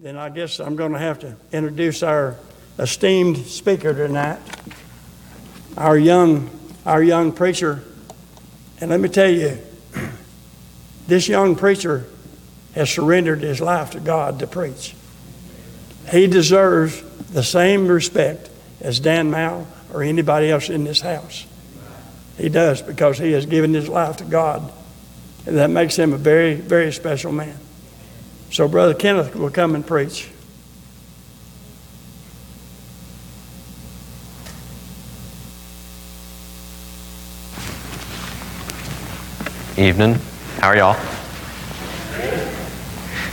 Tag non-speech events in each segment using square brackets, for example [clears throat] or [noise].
then I guess I'm going to have to introduce our esteemed speaker tonight, our young, our young preacher. And let me tell you, [clears throat] this young preacher has surrendered his life to God to preach. He deserves the same respect as Dan Mao or anybody else in this house. He does because he has given his life to God. And that makes him a very, very special man. So, Brother Kenneth will come and preach. Evening. How are y'all?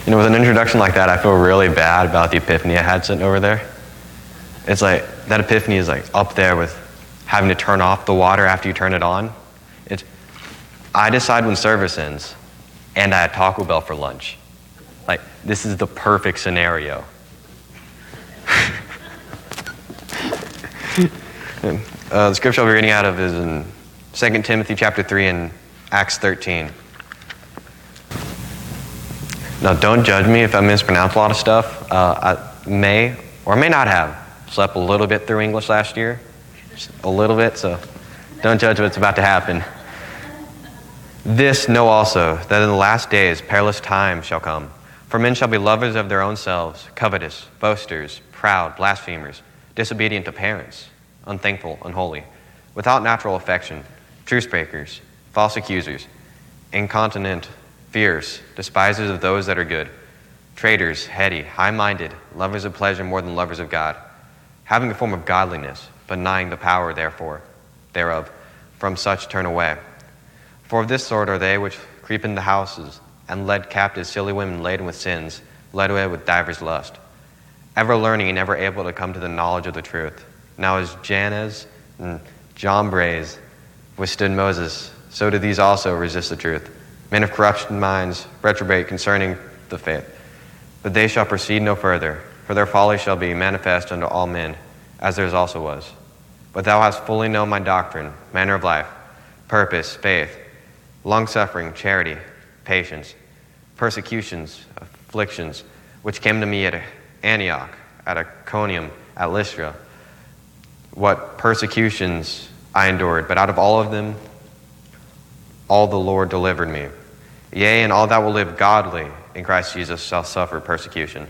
You know, with an introduction like that, I feel really bad about the epiphany I had sitting over there. It's like that epiphany is like up there with having to turn off the water after you turn it on. It's, I decide when service ends, and I had Taco Bell for lunch. Like, this is the perfect scenario. [laughs] uh, the scripture I'll be reading out of is in 2 Timothy chapter 3 and Acts 13. Now, don't judge me if I mispronounce a lot of stuff. Uh, I may or may not have slept a little bit through English last year, Just a little bit, so don't judge what's about to happen. This know also that in the last days perilous times shall come. For men shall be lovers of their own selves, covetous, boasters, proud, blasphemers, disobedient to parents, unthankful, unholy, without natural affection, truce breakers, false accusers, incontinent, fierce, despisers of those that are good, traitors, heady, high minded, lovers of pleasure more than lovers of God, having a form of godliness, but denying the power therefore thereof. From such turn away. For of this sort are they which creep into houses and led captive silly women laden with sins, led away with divers lust, ever learning and never able to come to the knowledge of the truth. Now as Jannes and Jambres withstood Moses, so do these also resist the truth. Men of corruption minds reprobate concerning the faith. But they shall proceed no further, for their folly shall be manifest unto all men, as theirs also was. But thou hast fully known my doctrine, manner of life, purpose, faith, longsuffering, charity, patience, persecutions, afflictions, which came to me at Antioch, at Iconium, at Lystra. What persecutions I endured, but out of all of them, all the Lord delivered me. Yea, and all that will live godly in Christ Jesus shall suffer persecution.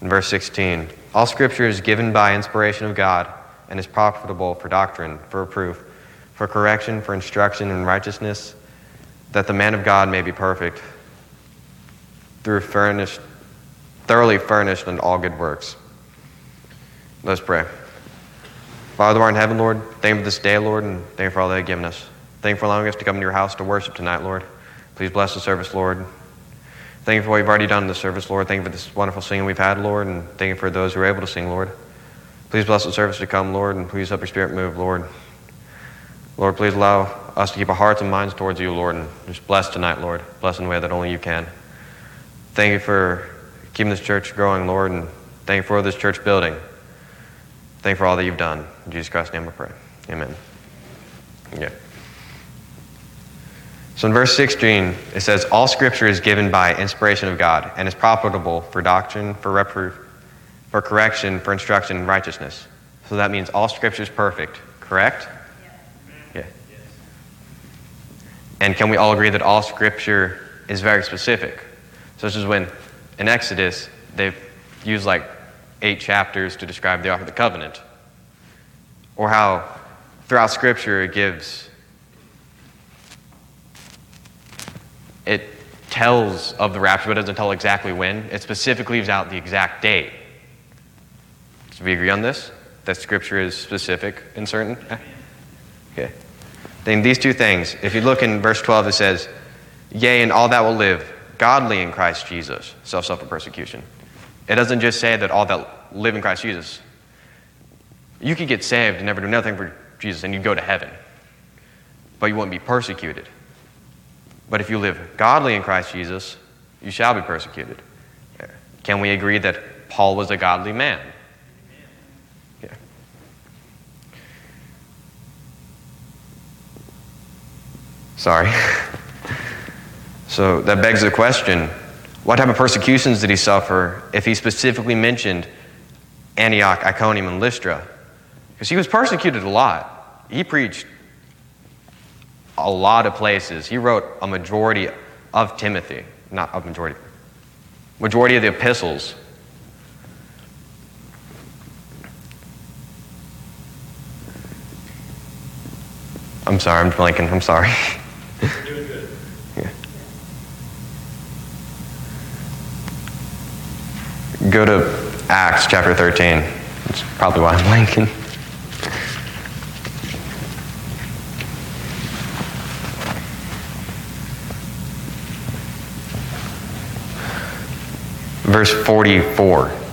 In verse 16, all scripture is given by inspiration of God and is profitable for doctrine, for reproof, for correction, for instruction in righteousness, that the man of God may be perfect, through furnished, thoroughly furnished unto all good works. Let's pray. Father, who art in heaven, Lord, thank you for this day, Lord, and thank you for all that you've given us. Thank you for allowing us to come to your house to worship tonight, Lord. Please bless the service, Lord. Thank you for what you've already done in the service, Lord. Thank you for this wonderful singing we've had, Lord, and thank you for those who are able to sing, Lord. Please bless the service to come, Lord, and please help your spirit move, Lord. Lord, please allow us to keep our hearts and minds towards you, Lord, and just bless tonight, Lord. Bless in a way that only you can. Thank you for keeping this church growing, Lord, and thank you for this church building. Thank you for all that you've done. In Jesus Christ's name we pray. Amen. Yeah. So in verse 16, it says, All scripture is given by inspiration of God and is profitable for doctrine, for reproof, for correction, for instruction in righteousness. So that means all scripture is perfect, correct? Yeah. And can we all agree that all scripture is very specific? This is when in Exodus, they use like eight chapters to describe the Ark of the Covenant. Or how throughout scripture it gives it tells of the rapture, but it doesn't tell exactly when. It specifically leaves out the exact date. So we agree on this? That Scripture is specific and certain? Okay. Then these two things, if you look in verse 12, it says, Yea, and all that will live godly in Christ Jesus, self suffer persecution. It doesn't just say that all that live in Christ Jesus. You could get saved and never do nothing for Jesus and you'd go to heaven, but you wouldn't be persecuted. But if you live godly in Christ Jesus, you shall be persecuted. Can we agree that Paul was a godly man? Sorry. [laughs] so that begs the question What type of persecutions did he suffer if he specifically mentioned Antioch, Iconium, and Lystra? Because he was persecuted a lot. He preached a lot of places. He wrote a majority of Timothy, not a majority, majority of the epistles. I'm sorry, I'm blanking. I'm sorry. [laughs] Doing good. Go to Acts chapter 13. That's probably why I'm blanking. Verse 44.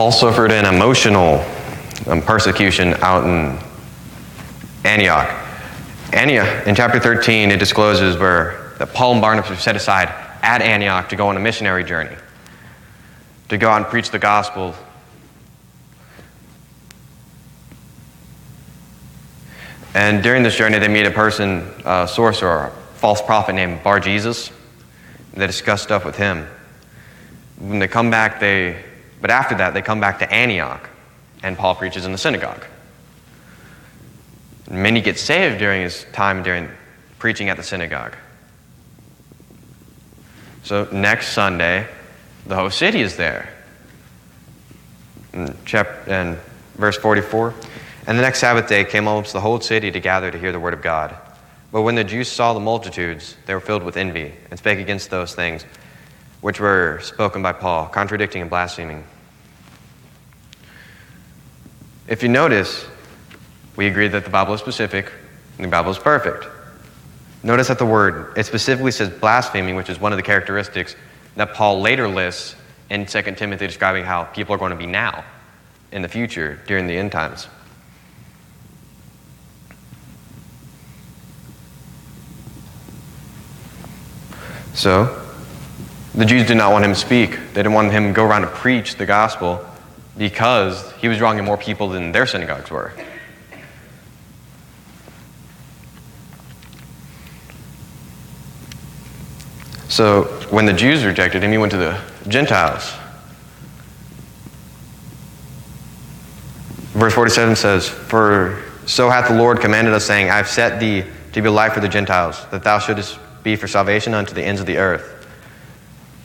Paul suffered an emotional um, persecution out in Antioch. Antioch, in chapter 13, it discloses where that Paul and Barnabas were set aside at Antioch to go on a missionary journey, to go out and preach the gospel. And during this journey, they meet a person, a sorcerer, a false prophet named Bar Jesus. They discuss stuff with him. When they come back, they but after that, they come back to Antioch, and Paul preaches in the synagogue. Many get saved during his time during preaching at the synagogue. So next Sunday, the whole city is there. Mm, in, chapter, in verse 44, and the next Sabbath day came almost the whole city to gather to hear the word of God. But when the Jews saw the multitudes, they were filled with envy and spake against those things which were spoken by Paul, contradicting and blaspheming. If you notice, we agree that the Bible is specific and the Bible is perfect. Notice that the word, it specifically says blaspheming, which is one of the characteristics that Paul later lists in 2 Timothy describing how people are going to be now in the future during the end times. So, the Jews did not want him to speak. They didn't want him to go around and preach the gospel because he was drawing in more people than their synagogues were. So when the Jews rejected him, he went to the Gentiles. Verse 47 says, For so hath the Lord commanded us, saying, I have set thee to be a light for the Gentiles, that thou shouldest be for salvation unto the ends of the earth.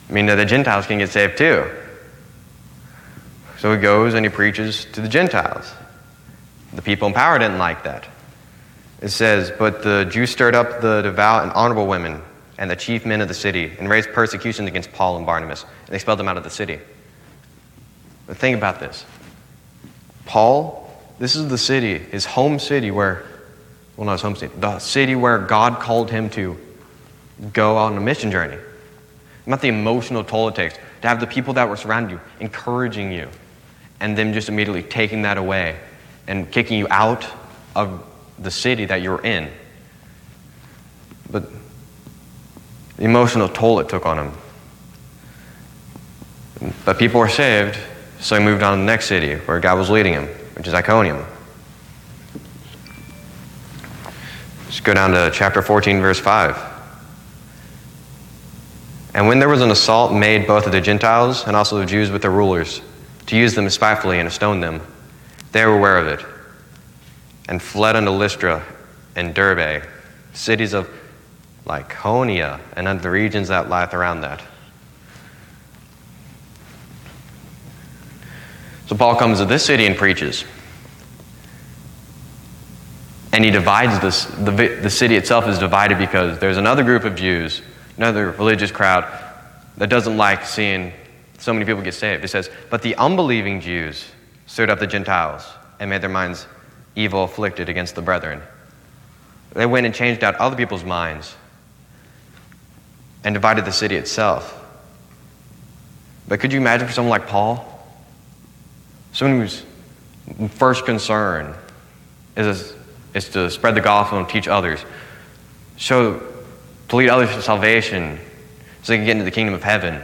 I mean, the Gentiles can get saved too. So he goes and he preaches to the Gentiles. The people in power didn't like that. It says, But the Jews stirred up the devout and honorable women and the chief men of the city and raised persecution against Paul and Barnabas, and they expelled them out of the city. But think about this Paul, this is the city, his home city where, well, not his home city, the city where God called him to go on a mission journey. Not the emotional toll it takes to have the people that were surrounding you encouraging you and them just immediately taking that away and kicking you out of the city that you're in. But the emotional toll it took on him. But people were saved, so he moved on to the next city where God was leading him, which is Iconium. Let's go down to chapter 14, verse 5. And when there was an assault made both of the Gentiles and also the Jews with their rulers, to use them spitefully and to stone them, they were aware of it, and fled unto Lystra and Derbe, cities of Lycaonia, and unto the regions that lieth around that. So Paul comes to this city and preaches. And he divides this, the, the city itself is divided because there's another group of Jews another religious crowd that doesn't like seeing so many people get saved. It says, But the unbelieving Jews stirred up the Gentiles and made their minds evil afflicted against the brethren. They went and changed out other people's minds and divided the city itself. But could you imagine for someone like Paul? Someone whose first concern is, is to spread the gospel and teach others, show to lead others to salvation so they can get into the kingdom of heaven.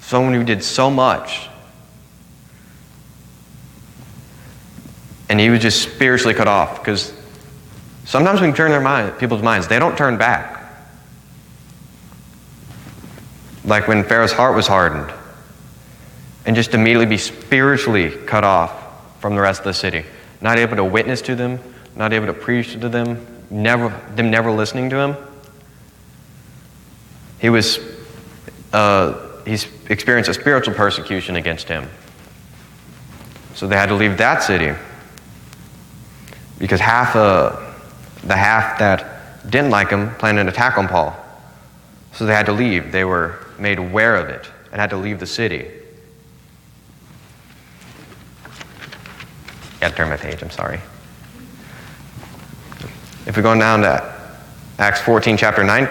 someone who did so much. And he was just spiritually cut off because sometimes when turn their mind, people's minds, they don't turn back. Like when Pharaoh's heart was hardened, and just immediately be spiritually cut off from the rest of the city. Not able to witness to them, not able to preach to them, never, them never listening to him. He was, uh, he's experienced a spiritual persecution against him. So they had to leave that city because half, uh, the half that didn't like him planned an attack on Paul. So they had to leave. They were made aware of it and had to leave the city. Got to turn my page, I'm sorry. If we go down to Acts 14, chapter 9,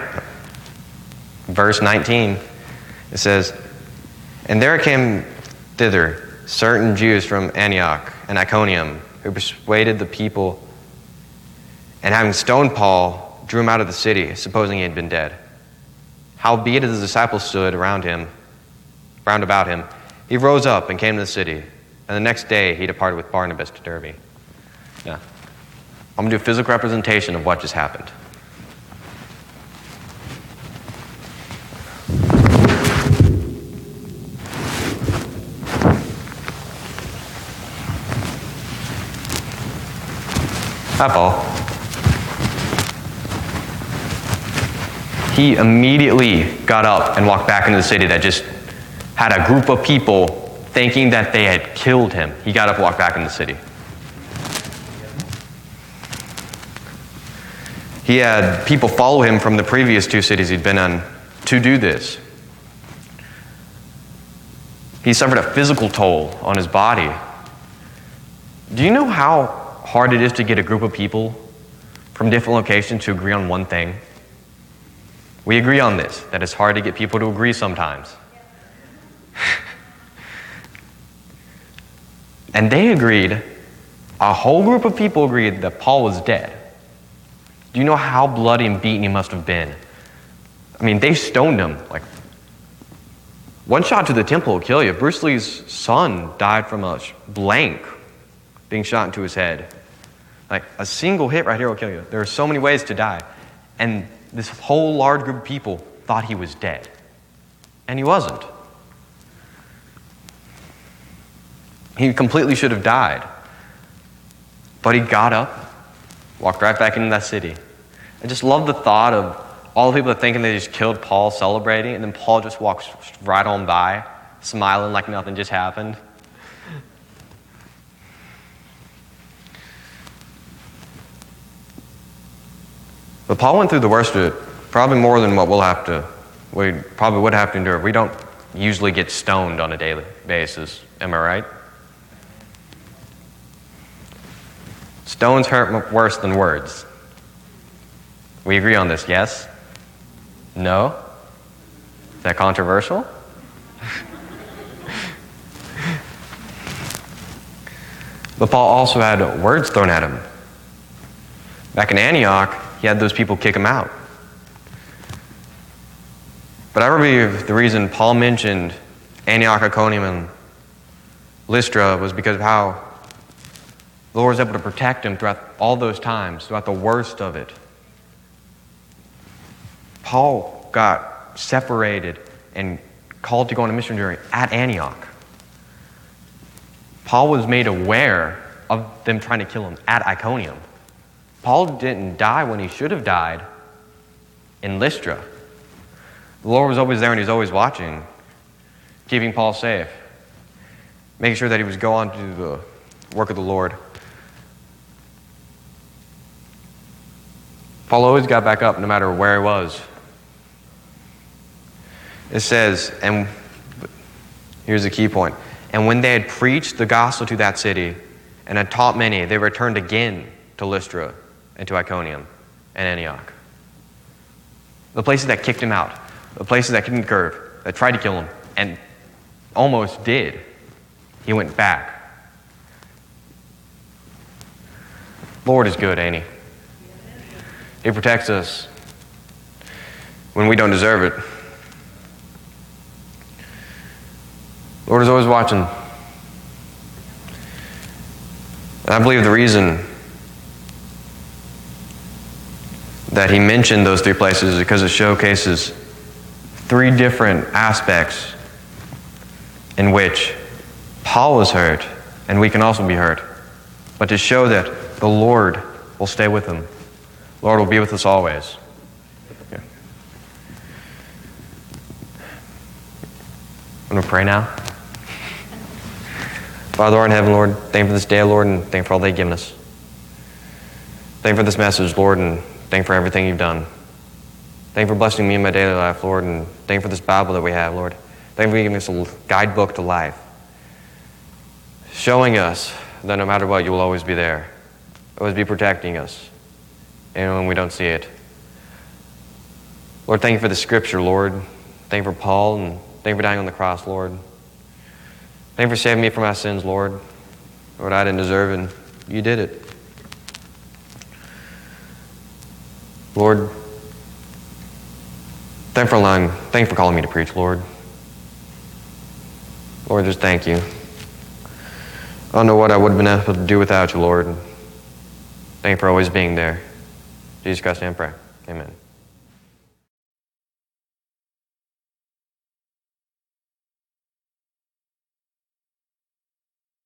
verse 19, it says, And there came thither certain Jews from Antioch and Iconium who persuaded the people, and having stoned Paul, drew him out of the city, supposing he had been dead. Howbeit, as the disciples stood around him, round about him, he rose up and came to the city. And the next day he departed with Barnabas to Derbe. Yeah. I'm going to do a physical representation of what just happened. Hi, Paul. He immediately got up and walked back into the city that just had a group of people thinking that they had killed him. He got up, walked back in the city. He had people follow him from the previous two cities he'd been in to do this. He suffered a physical toll on his body. Do you know how hard it is to get a group of people from different locations to agree on one thing? We agree on this, that it's hard to get people to agree sometimes. [laughs] and they agreed, a whole group of people agreed that Paul was dead. Do you know how bloody and beaten he must have been? I mean, they stoned him. Like, one shot to the temple will kill you. Bruce Lee's son died from a blank being shot into his head. Like, a single hit right here will kill you. There are so many ways to die. And this whole large group of people thought he was dead. And he wasn't. He completely should have died. But he got up, walked right back into that city. I just love the thought of all the people that thinking they just killed Paul celebrating, and then Paul just walks right on by, smiling like nothing just happened. But Paul went through the worst of it, probably more than what we'll have to, we probably would have to endure. We don't usually get stoned on a daily basis. Am I right? Stones hurt worse than words. We agree on this, yes? No? Is that controversial? [laughs] but Paul also had words thrown at him. Back in Antioch, he had those people kick him out. But I believe the reason Paul mentioned Antioch, Iconium, and Lystra was because of how the Lord was able to protect him throughout all those times, throughout the worst of it. Paul got separated and called to go on a mission journey at Antioch. Paul was made aware of them trying to kill him at Iconium. Paul didn't die when he should have died in Lystra. The Lord was always there and he was always watching, keeping Paul safe, making sure that he was going to do the work of the Lord. Paul always got back up no matter where he was. It says, and here's the key point. And when they had preached the gospel to that city and had taught many, they returned again to Lystra and to Iconium and Antioch. The places that kicked him out, the places that couldn't curve, that tried to kill him, and almost did. He went back. Lord is good, ain't he? He protects us when we don't deserve it. Lord is always watching. And I believe the reason that he mentioned those three places because it showcases three different aspects in which Paul was hurt, and we can also be hurt. But to show that the Lord will stay with him, Lord will be with us always. I'm going to pray now. Father, Lord in heaven, Lord, thank you for this day, Lord, and thank you for all that you've given us. Thank you for this message, Lord, and thank you for everything you've done. Thank you for blessing me in my daily life, Lord, and thank you for this Bible that we have, Lord. Thank you for giving us a guidebook to life, showing us that no matter what, you will always be there, always be protecting us, even when we don't see it. Lord, thank you for the scripture, Lord. Thank you for Paul, and thank you for dying on the cross, Lord. Thank you for saving me from my sins, Lord. Lord, I didn't deserve it, and you did it. Lord, thank for allowing, thank for calling me to preach, Lord. Lord, just thank you. I don't know what I would have been able to do without you, Lord. Thank you for always being there. Jesus Christ, I pray. Amen.